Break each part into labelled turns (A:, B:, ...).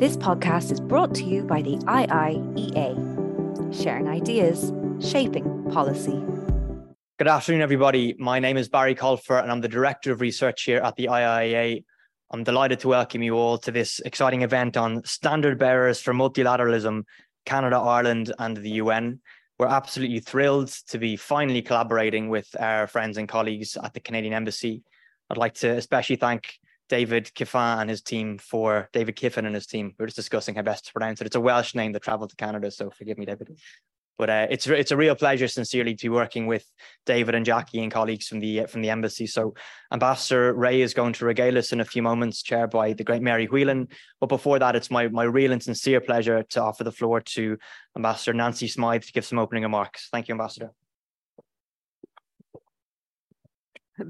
A: This podcast is brought to you by the IIEA, sharing ideas, shaping policy.
B: Good afternoon, everybody. My name is Barry Colfer, and I'm the Director of Research here at the IIEA. I'm delighted to welcome you all to this exciting event on standard bearers for multilateralism, Canada, Ireland, and the UN. We're absolutely thrilled to be finally collaborating with our friends and colleagues at the Canadian Embassy. I'd like to especially thank David Kiffin and his team for David Kiffin and his team. We are just discussing how best to pronounce it. It's a Welsh name that travelled to Canada, so forgive me, David. But uh, it's it's a real pleasure, sincerely, to be working with David and Jackie and colleagues from the from the embassy. So Ambassador Rae is going to regale us in a few moments, chaired by the great Mary Whelan. But before that, it's my my real and sincere pleasure to offer the floor to Ambassador Nancy Smyth to give some opening remarks. Thank you, Ambassador.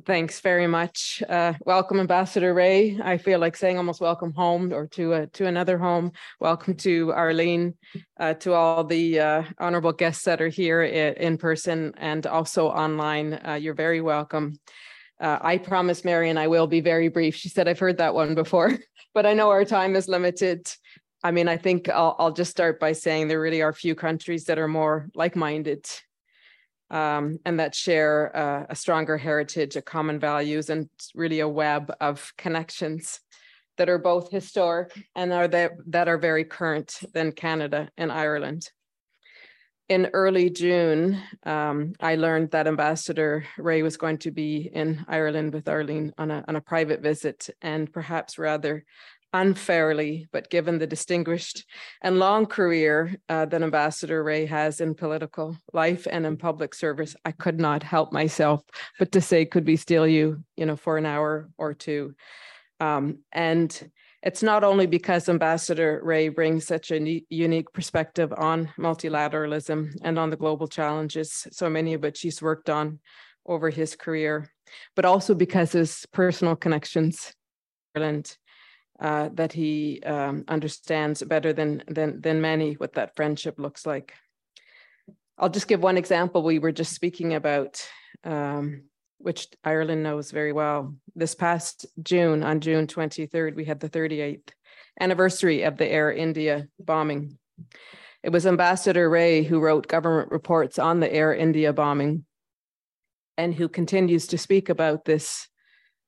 C: Thanks very much. Uh, welcome, Ambassador Rae. I feel like saying almost welcome home or to to another home. Welcome to Arlene, uh, to all the uh, honorable guests that are here in person and also online. Uh, you're very welcome. Uh, I promise, Mary, and I will be very brief. She said, I've heard that one before, but I know our time is limited. I mean, I think I'll, I'll just start by saying there really are few countries that are more like-minded um, and that share uh, a stronger heritage, a common values, and really a web of connections that are both historic and are that, that are very current than Canada and Ireland. In early June, um, I learned that Ambassador Rae was going to be in Ireland with Arlene on a, on a private visit and perhaps rather unfairly, but given the distinguished and long career uh, that Ambassador Rae has in political life and in public service, I could not help myself but to say, could we steal you, you know, for an hour or two? Um, and it's not only because Ambassador Rae brings such a unique perspective on multilateralism and on the global challenges, so many of which he's worked on over his career, but also because his personal connections Ireland uh, that he um, understands better than, than, than many what that friendship looks like. I'll just give one example we were just speaking about, um, which Ireland knows very well. This past June, on June 23rd, we had the 38th anniversary of the Air India bombing. It was Ambassador Rae who wrote government reports on the Air India bombing and who continues to speak about this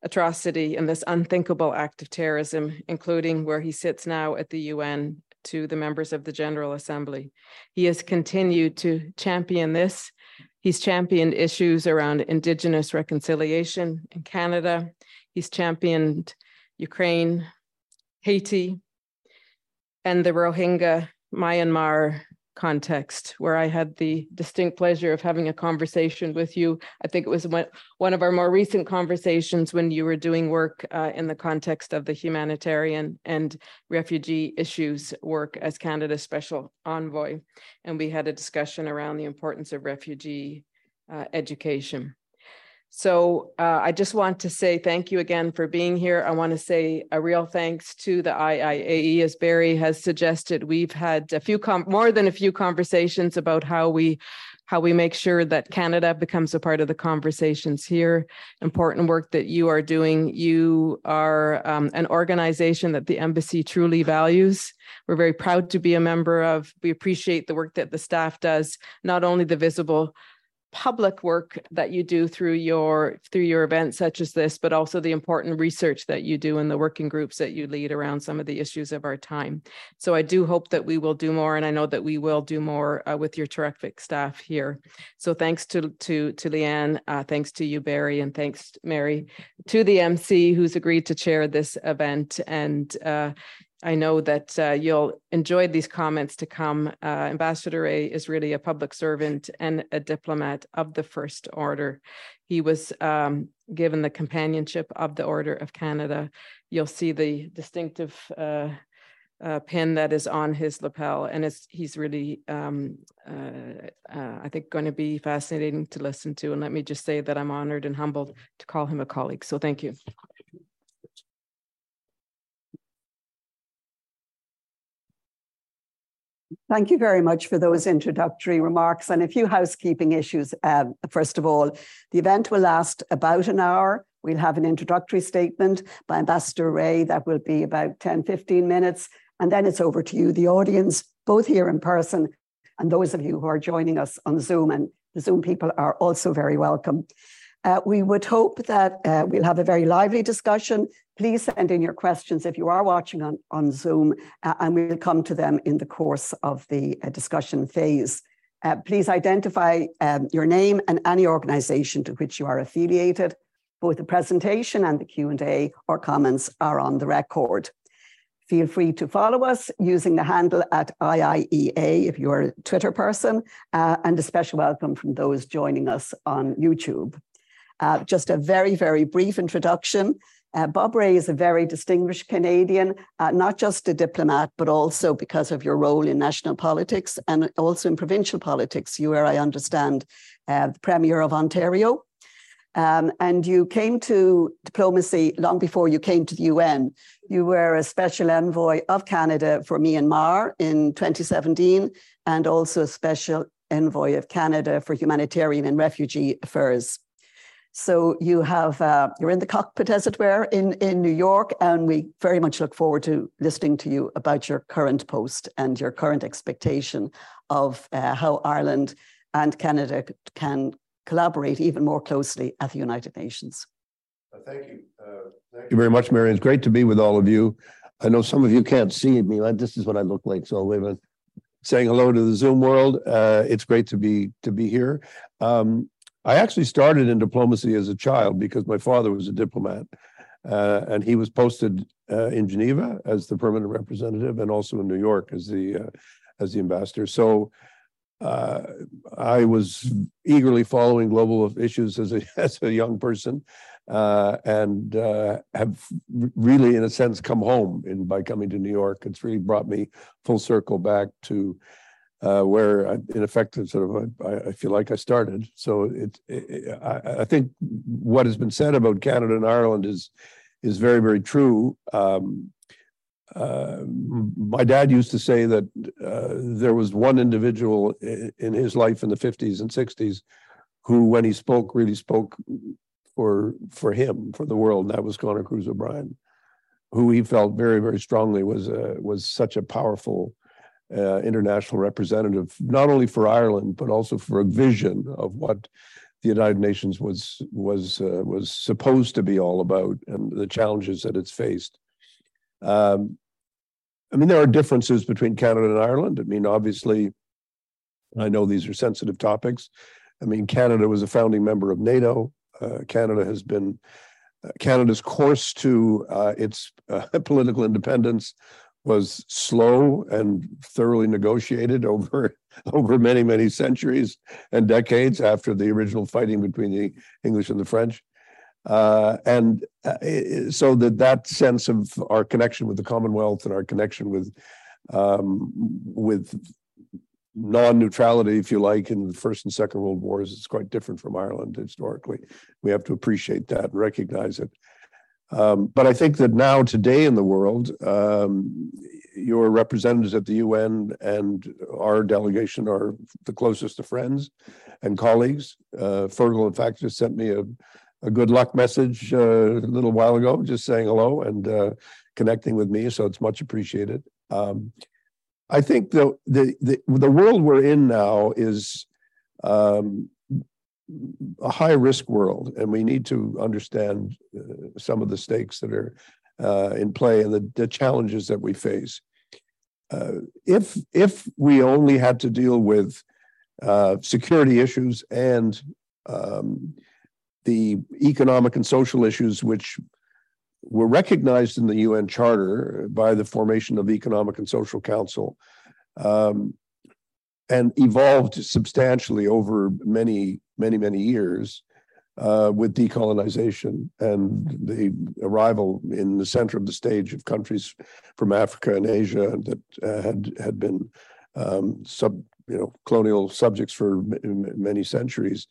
C: atrocity and this unthinkable act of terrorism, including where he sits now at the UN to the members of the General Assembly. He has continued to champion this. He's championed issues around Indigenous reconciliation in Canada. He's championed Ukraine, Haiti, and the Rohingya Myanmar context where I had the distinct pleasure of having a conversation with you. I think it was one of our more recent conversations when you were doing work uh, in the context of the humanitarian and refugee issues work as Canada's special envoy. And we had a discussion around the importance of refugee uh, education. So uh, I just want to say thank you again for being here. I want to say a real thanks to the IIAE, as Barry has suggested. We've had a few more than a few conversations about how we how we make sure that Canada becomes a part of the conversations here. Important work that you are doing. You are um, an organization that the embassy truly values. We're very proud to be a member of. We appreciate the work that the staff does, not only the visible public work that you do through your through your events such as this but also the important research that you do in the working groups that you lead around some of the issues of our time. So i do hope that we will do more and i know that we will do more uh, with your terrific staff here. So thanks to to to leanne uh, thanks to you barry and thanks mary to the mc who's agreed to chair this event. And uh, I know that uh, you'll enjoy these comments to come. Uh, Ambassador Rae is really a public servant and a diplomat of the First Order. He was um, given the companionship of the Order of Canada. You'll see the distinctive uh, uh pin that is on his lapel, and he's really, um, uh, uh, I think, going to be fascinating to listen to. And let me just say that I'm honored and humbled to call him a colleague. So thank you.
D: Thank you very much for those introductory remarks and a few housekeeping issues. Um, first of all, the event will last about an hour. We'll have an introductory statement by Ambassador Rae that will be about 10, 15 minutes. And then it's over to you, the audience, both here in person and those of you who are joining us on Zoom. And the Zoom people are also very welcome. Uh, we would hope that uh, we'll have a very lively discussion. Please send in your questions if you are watching on, on Zoom, uh, and we'll come to them in the course of the uh, discussion phase. Uh, please identify um, your name and any organization to which you are affiliated. Both the presentation and the Q&A or comments are on the record. Feel free to follow us using the handle at IIEA if you're a Twitter person, uh, and a special welcome from those joining us on YouTube. Uh, just a very, very brief introduction. Uh, Bob Rae is a very distinguished Canadian, uh, not just a diplomat, but also because of your role in national politics and also in provincial politics. You are, I understand, uh, the Premier of Ontario. Um, and you came to diplomacy long before you came to the UN. You were a special envoy of Canada for Myanmar in 2017, and also a special envoy of Canada for humanitarian and refugee affairs. So you have uh, you're in the cockpit, as it were, in in New York, and we very much look forward to listening to you about your current post and your current expectation of uh, how Ireland and Canada can collaborate even more closely at the United Nations.
E: Uh, thank you. Uh, thank you very much, Marion. It's great to be with all of you. I know some of you can't see me. But this is what I look like. So we've been saying hello to the Zoom world. Uh, it's great to be to be here. Um, I actually started in diplomacy as a child because my father was a diplomat, uh, and he was posted uh, in Geneva as the permanent representative, and also in New York as the uh, as the ambassador. So uh, I was eagerly following global issues as a as a young person, uh, and uh, have really, in a sense, come home in by coming to New York. It's really brought me full circle back to uh, where I, in effect sort of I, I, feel like I started. So it, it I, I, think what has been said about Canada and Ireland is is very very true. Um, uh, my dad used to say that uh, there was one individual in, in his life in the 50s and 60s who, when he spoke, really spoke for for him, for the world, and that was Conor Cruise O'Brien, who he felt very, very strongly was a, was such a powerful uh, international representative, not only for Ireland but also for a vision of what the United Nations was was uh, was supposed to be all about and the challenges that it's faced. Um, I mean, there are differences between Canada and Ireland. I mean, obviously, I know these are sensitive topics. I mean, Canada was a founding member of NATO. Uh, Canada has been uh, Canada's course to uh, its uh, political independence was slow and thoroughly negotiated over over many many centuries and decades after the original fighting between the English and the French, uh, and uh, so that that sense of our connection with the Commonwealth and our connection with um, with non-neutrality, if you like, in the First and Second World Wars is quite different from Ireland historically. We have to appreciate that and recognize it. Um, but I think that now, today in the world, um, your representatives at the UN and our delegation are the closest of friends and colleagues. Uh, Fergal, in fact, just sent me a, a good luck message uh, a little while ago, just saying hello and uh, connecting with me. So it's much appreciated. Um, I think the, the the the world we're in now is um, a high risk world, and we need to understand uh, some of the stakes that are uh, in play and the, the, challenges that we face. Uh, if if we only had to deal with uh, security issues and um, the economic and social issues which were recognized in the UN Charter by the formation of the Economic and Social Council um, and evolved substantially over many, many, many years uh, with decolonization and the arrival in the center of the stage of countries from Africa and Asia that uh, had had been um, sub, you know, colonial subjects for many centuries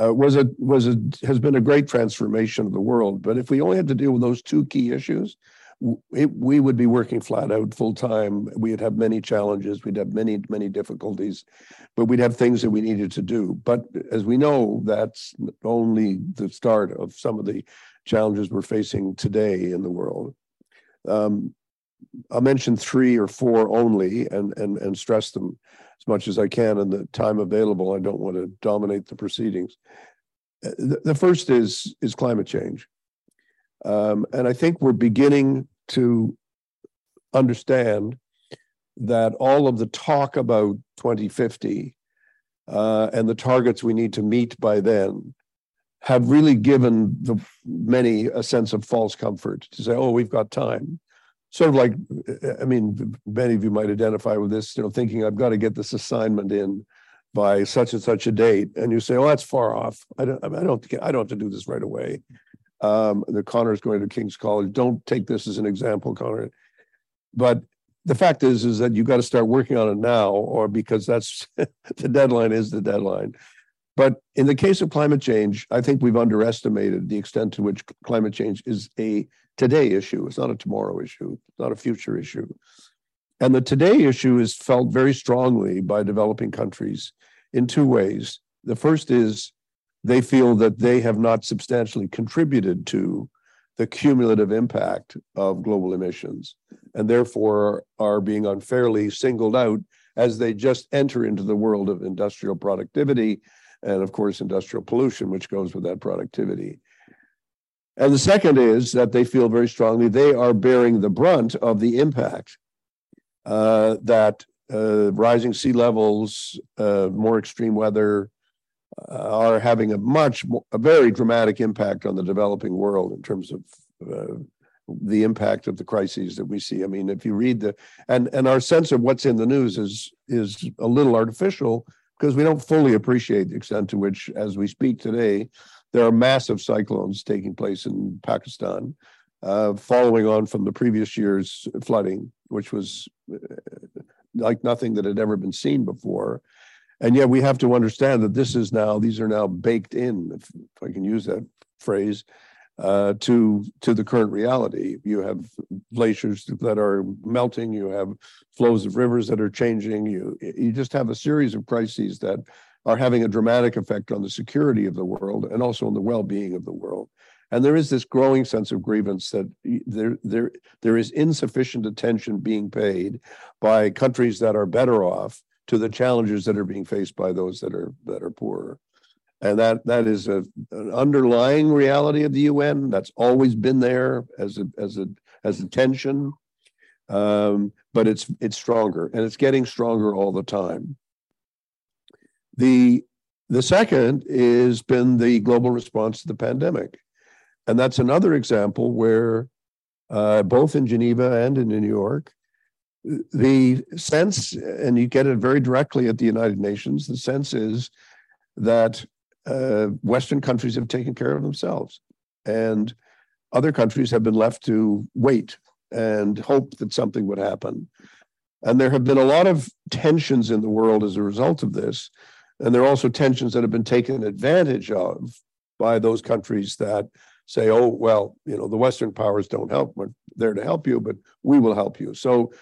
E: uh, was a was a has been a great transformation of the world. But if we only had to deal with those two key issues, it, we would be working flat out full time. We'd have many challenges. We'd have many many difficulties, but we'd have things that we needed to do. But as we know, that's only the start of some of the challenges we're facing today in the world. Um, I'll mention three or four only and, and, and stress them as much as I can in the time available. I don't want to dominate the proceedings. Uh, the, the first is, is climate change. Um, and I think we're beginning to understand that all of the talk about 2050 uh, and the targets we need to meet by then have really given the many a sense of false comfort to say, "Oh, we've got time." Sort of like, I mean, many of you might identify with this, you know, thinking I've got to get this assignment in by such and such a date, and you say, "Oh, that's far off. I don't, I don't, I don't have to do this right away." Um, the Connor's going to King's College. Don't take this as an example, Connor. But the fact is, is that you got to start working on it now, or because that's the deadline is the deadline. But in the case of climate change, I think we've underestimated the extent to which climate change is a today issue. It's not a tomorrow issue. It's not a future issue. And the today issue is felt very strongly by developing countries in two ways. The first is they feel that they have not substantially contributed to the cumulative impact of global emissions and therefore are being unfairly singled out as they just enter into the world of industrial productivity and, of course, industrial pollution, which goes with that productivity. And the second is that they feel very strongly they are bearing the brunt of the impact uh, that uh, rising sea levels, uh, more extreme weather, are having a much more, a very dramatic impact on the developing world in terms of uh, the impact of the crises that we see. I mean, if you read the and and our sense of what's in the news is is a little artificial because we don't fully appreciate the extent to which, as we speak today, there are massive cyclones taking place in Pakistan, uh, following on from the previous year's flooding, which was uh, like nothing that had ever been seen before. And yet we have to understand that this is now, these are now baked in, if, if I can use that phrase, uh, to to the current reality. You have glaciers that are melting. You have flows of rivers that are changing. You you just have a series of crises that are having a dramatic effect on the security of the world and also on the well-being of the world. And there is this growing sense of grievance that there there there is insufficient attention being paid by countries that are better off to the challenges that are being faced by those that are that are poorer. And that that is a, an underlying reality of the UN that's always been there as a as a as a tension. Um, but it's it's stronger and it's getting stronger all the time. The the second is been the global response to the pandemic. And that's another example where uh, both in Geneva and in New York, the sense, and you get it very directly at the United Nations, the sense is that uh, Western countries have taken care of themselves, and other countries have been left to wait and hope that something would happen. And there have been a lot of tensions in the world as a result of this. And there are also tensions that have been taken advantage of by those countries that say, oh, well, you know, the Western powers don't help. We're there to help you, but we will help you. So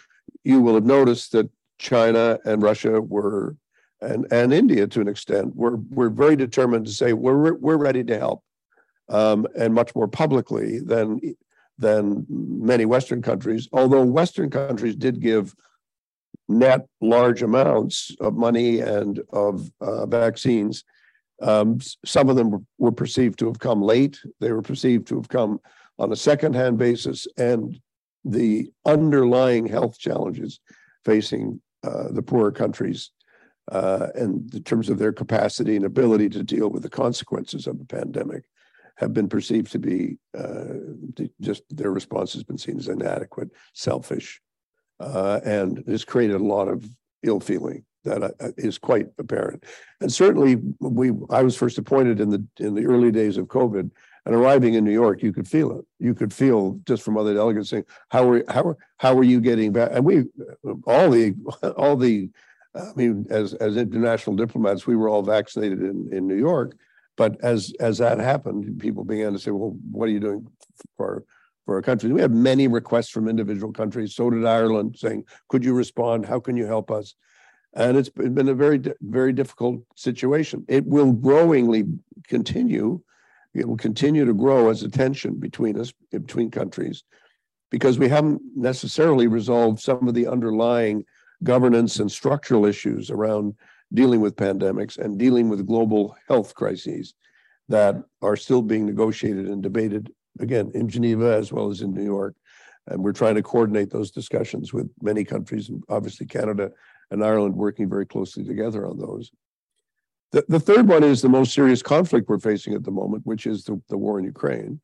E: you will have noticed that China and Russia were, and, and India to an extent, were, were very determined to say, we're, we're ready to help, um, and much more publicly than, than many Western countries, although Western countries did give net large amounts of money and of uh, vaccines. Um, some of them were perceived to have come late. They were perceived to have come on a second-hand basis, and the underlying health challenges facing uh, the poorer countries uh, and in terms of their capacity and ability to deal with the consequences of the pandemic have been perceived to be uh, just their response has been seen as inadequate, selfish, uh, and has created a lot of ill feeling that uh, is quite apparent. And certainly, we I was first appointed in the in the early days of COVID, and arriving in New York, you could feel it. You could feel just from other delegates saying, "How are how are how are you getting back?" And we, all the all the, I mean, as as international diplomats, we were all vaccinated in in New York. But as as that happened, people began to say, "Well, what are you doing for?" For our country, we had many requests from individual countries. So did Ireland, saying, "Could you respond? How can you help us?" and it's been a very very difficult situation it will growingly continue it will continue to grow as a tension between us between countries because we haven't necessarily resolved some of the underlying governance and structural issues around dealing with pandemics and dealing with global health crises that are still being negotiated and debated again in Geneva as well as in New York. And we're trying to coordinate those discussions with many countries, obviously Canada and Ireland working very closely together on those. The, the third one is the most serious conflict we're facing at the moment, which is the, the war in Ukraine.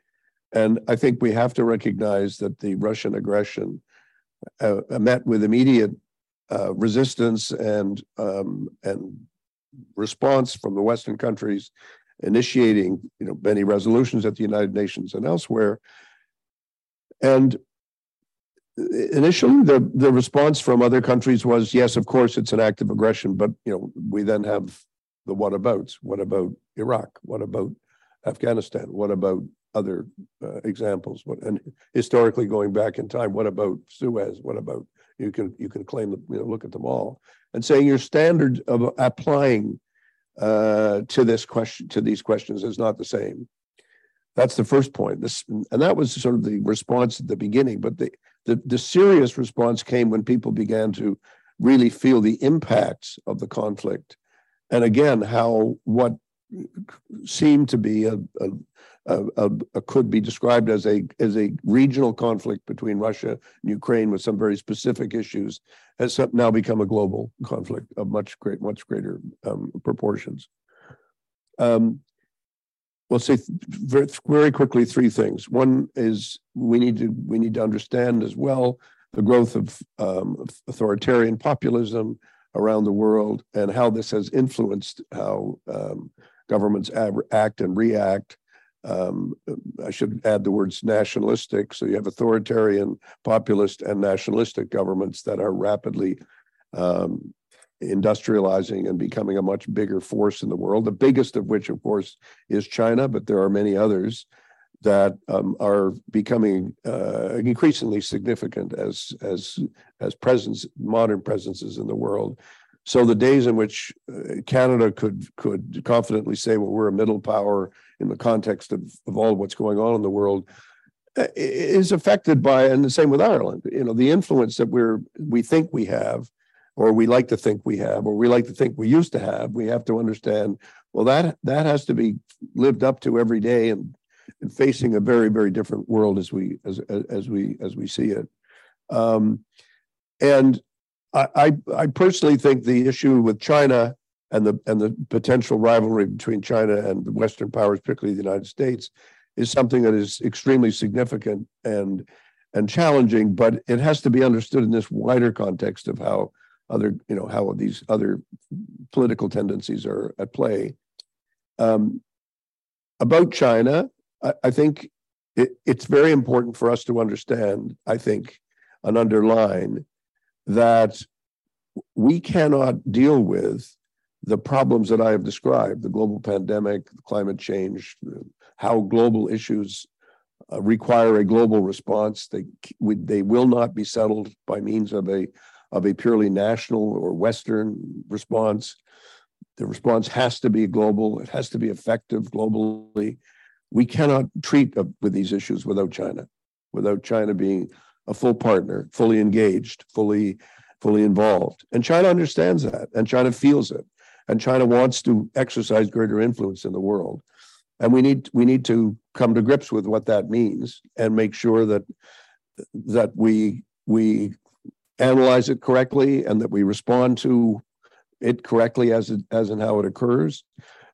E: And I think we have to recognize that the Russian aggression uh, met with immediate uh, resistance and um, and response from the Western countries, initiating you know many resolutions at the United Nations and elsewhere. And initially, the the response from other countries was yes, of course, it's an act of aggression, but you know we then have the what abouts. What about Iraq? What about Afghanistan? What about other uh, examples? What and historically going back in time, what about Suez? What about you can you can claim you know look at them all and saying your standard of applying uh, to this question to these questions is not the same. That's the first point. This and that was sort of the response at the beginning, but the the, the serious response came when people began to really feel the impacts of the conflict, and again how what seemed to be a, a, a, a, could be described as a as a regional conflict between Russia and Ukraine with some very specific issues has now become a global conflict of much great much greater um, proportions. Um, we'll say very, quickly three things. One is we need to we need to understand as well the growth of um, authoritarian populism around the world and how this has influenced how um, governments act and react um, I should add the words nationalistic. So you have authoritarian, populist, and nationalistic governments that are rapidly um, industrializing and becoming a much bigger force in the world. The biggest of which, of course, is China, but there are many others that um, are becoming uh, increasingly significant as as as presence, modern presences in the world. So the days in which uh, Canada could could confidently say, "Well, we're a middle power," in the context of, of all what's going on in the world uh, is affected by and the same with Ireland you know the influence that we're we think we have or we like to think we have or we like to think we used to have we have to understand well that that has to be lived up to every day and, facing a very very different world as we as as we as we see it um, and I, I I personally think the issue with China and the and the potential rivalry between China and the Western powers, particularly the United States, is something that is extremely significant and and challenging. But it has to be understood in this wider context of how other you know how these other political tendencies are at play. Um, about China, I, I think it, it's very important for us to understand. I think and underline that we cannot deal with the problems that I have described the global pandemic, climate change, how global issues uh, require a global response. They, we, they will not be settled by means of a, of a purely national or Western response. The response has to be global, it has to be effective globally. We cannot treat uh, with these issues without China, without China being a full partner, fully engaged, fully fully involved. And China understands that, and China feels it and China wants to exercise greater influence in the world. And we need we need to come to grips with what that means and make sure that that we we analyze it correctly and that we respond to it correctly as it, as and how it occurs.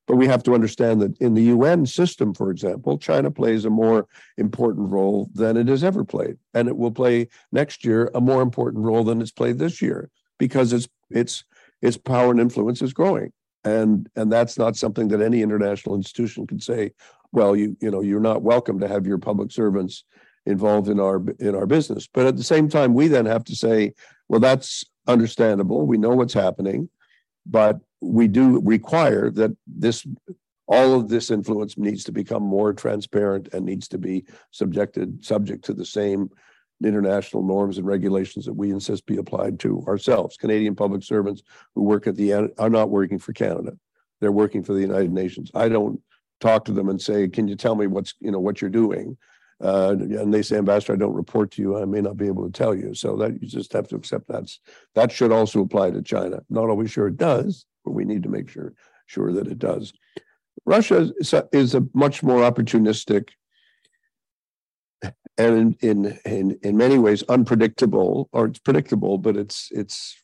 E: But we have to understand that in the UN system, for example, China plays a more important role than it has ever played, and it will play next year a more important role than it's played this year because it's it's its power and influence is growing. And, and that's not something that any international institution can say, well, you, you know, you're not welcome to have your public servants involved in our in our business. But at the same time, we then have to say, well, that's understandable. We know what's happening, but we do require that this all of this influence needs to become more transparent and needs to be subjected subject to the same international norms and regulations that we insist be applied to ourselves. Canadian public servants who work at the are not working for Canada. They're working for the United Nations. I don't talk to them and say, "Can you tell me what's you know what you're doing?" Uh, and they say, Ambassador, I don't report to you. I may not be able to tell you. So that you just have to accept that's that should also apply to China. Not always sure it does, but we need to make sure sure that it does. Russia is a, is a much more opportunistic and in, in in in many ways unpredictable, or it's predictable, but it's it's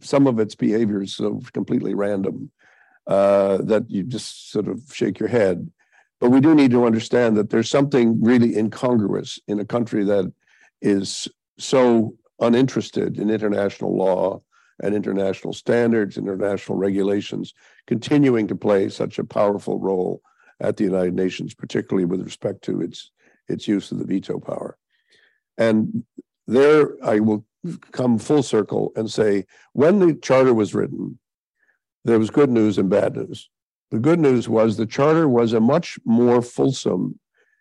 E: some of its behavior is so completely random uh, that you just sort of shake your head. But we do need to understand that there's something really incongruous in a country that is so uninterested in international law and international standards, international regulations, continuing to play such a powerful role at the United Nations, particularly with respect to its its use of the veto power. And there I will come full circle and say when the charter was written, there was good news and bad news. The good news was the charter was a much more fulsome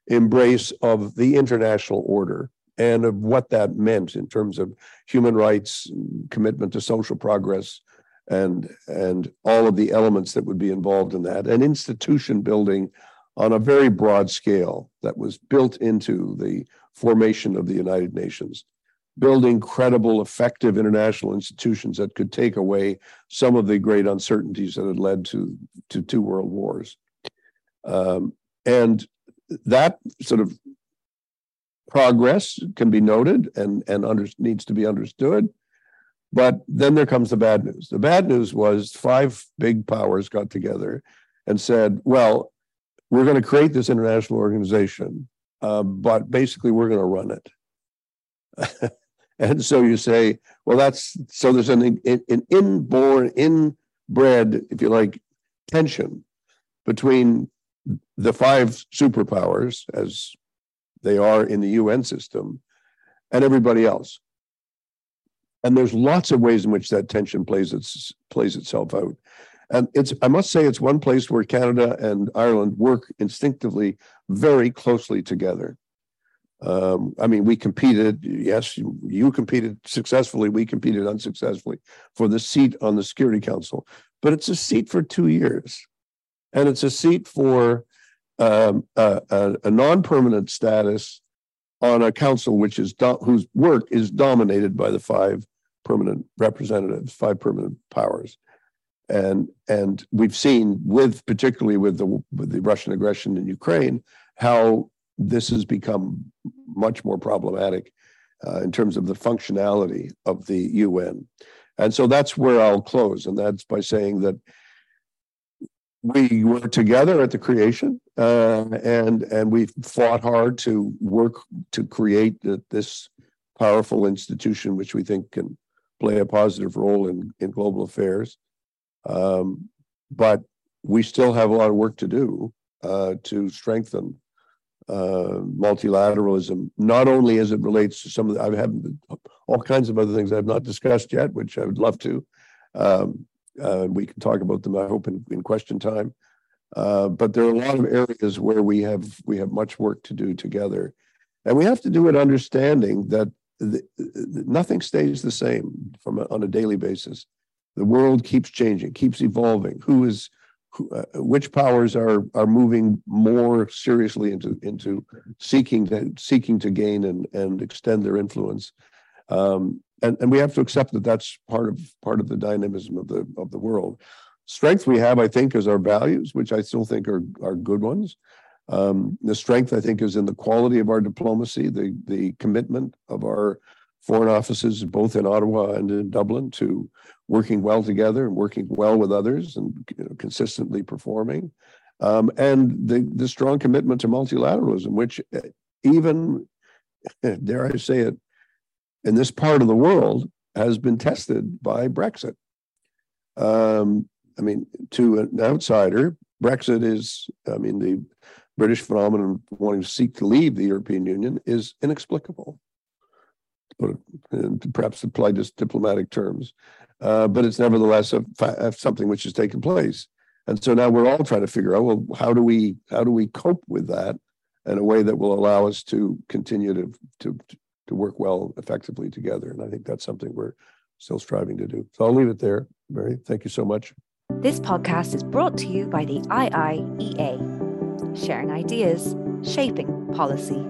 E: embrace of the international order and of what that meant in terms of human rights, commitment to social progress, and and all of the elements that would be involved in that, and institution building on a very broad scale that was built into the formation of the United Nations building credible, effective international institutions that could take away some of the great uncertainties that had led to, to two world wars. Um, and that sort of progress can be noted and, and under, needs to be understood. But then there comes the bad news. The bad news was five big powers got together and said, well, we're going to create this international organization, uh, but basically we're going to run it. And so you say, well, that's so there's an, an inborn, inbred, if you like, tension between the five superpowers as they are in the UN system and everybody else. And there's lots of ways in which that tension plays its plays itself out. And it's I must say it's one place where Canada and Ireland work instinctively very closely together. Um, I mean, we competed. Yes, you, competed successfully. We competed unsuccessfully for the seat on the Security Council, but it's a seat for two years, and it's a seat for um, a, a, a, non-permanent status on a council which is do, whose work is dominated by the five permanent representatives, five permanent powers, and and we've seen with particularly with the with the Russian aggression in Ukraine how this has become much more problematic uh, in terms of the functionality of the UN. And so that's where I'll close. And that's by saying that we were together at the creation uh, and, and we fought hard to work to create this powerful institution, which we think can play a positive role in, in global affairs. Um, but we still have a lot of work to do uh, to strengthen uh, multilateralism, not only as it relates to some of the, I have all kinds of other things I've not discussed yet, which I would love to. Um, uh, we can talk about them, I hope, in, in question time. Uh, but there are a lot of areas where we have we have much work to do together, and we have to do it understanding that the, the, nothing stays the same from a, on a daily basis. The world keeps changing, keeps evolving. Who is uh, which powers are are moving more seriously into into seeking to seeking to gain and and extend their influence. Um, and and we have to accept that that's part of part of the dynamism of the of the world. Strength we have i think is our values which i still think are are good ones. Um, the strength i think is in the quality of our diplomacy the the commitment of our foreign offices both in ottawa and in dublin to working well together and working well with others and you know, consistently performing. Um, and the, the strong commitment to multilateralism, which uh, even, dare I say it, in this part of the world has been tested by Brexit. Um, I mean, to an outsider, Brexit is, I mean, the British phenomenon wanting to seek to leave the European Union is inexplicable. But perhaps apply just diplomatic terms uh, but it's nevertheless a, something which has taken place. And so now we're all trying to figure out well, how do we how do we cope with that in a way that will allow us to continue to to to work well effectively together. And I think that's something we're still striving to do. So I'll leave it there. Mary, thank you so much.
A: This podcast is brought to you by the IIEA, sharing ideas, shaping policy.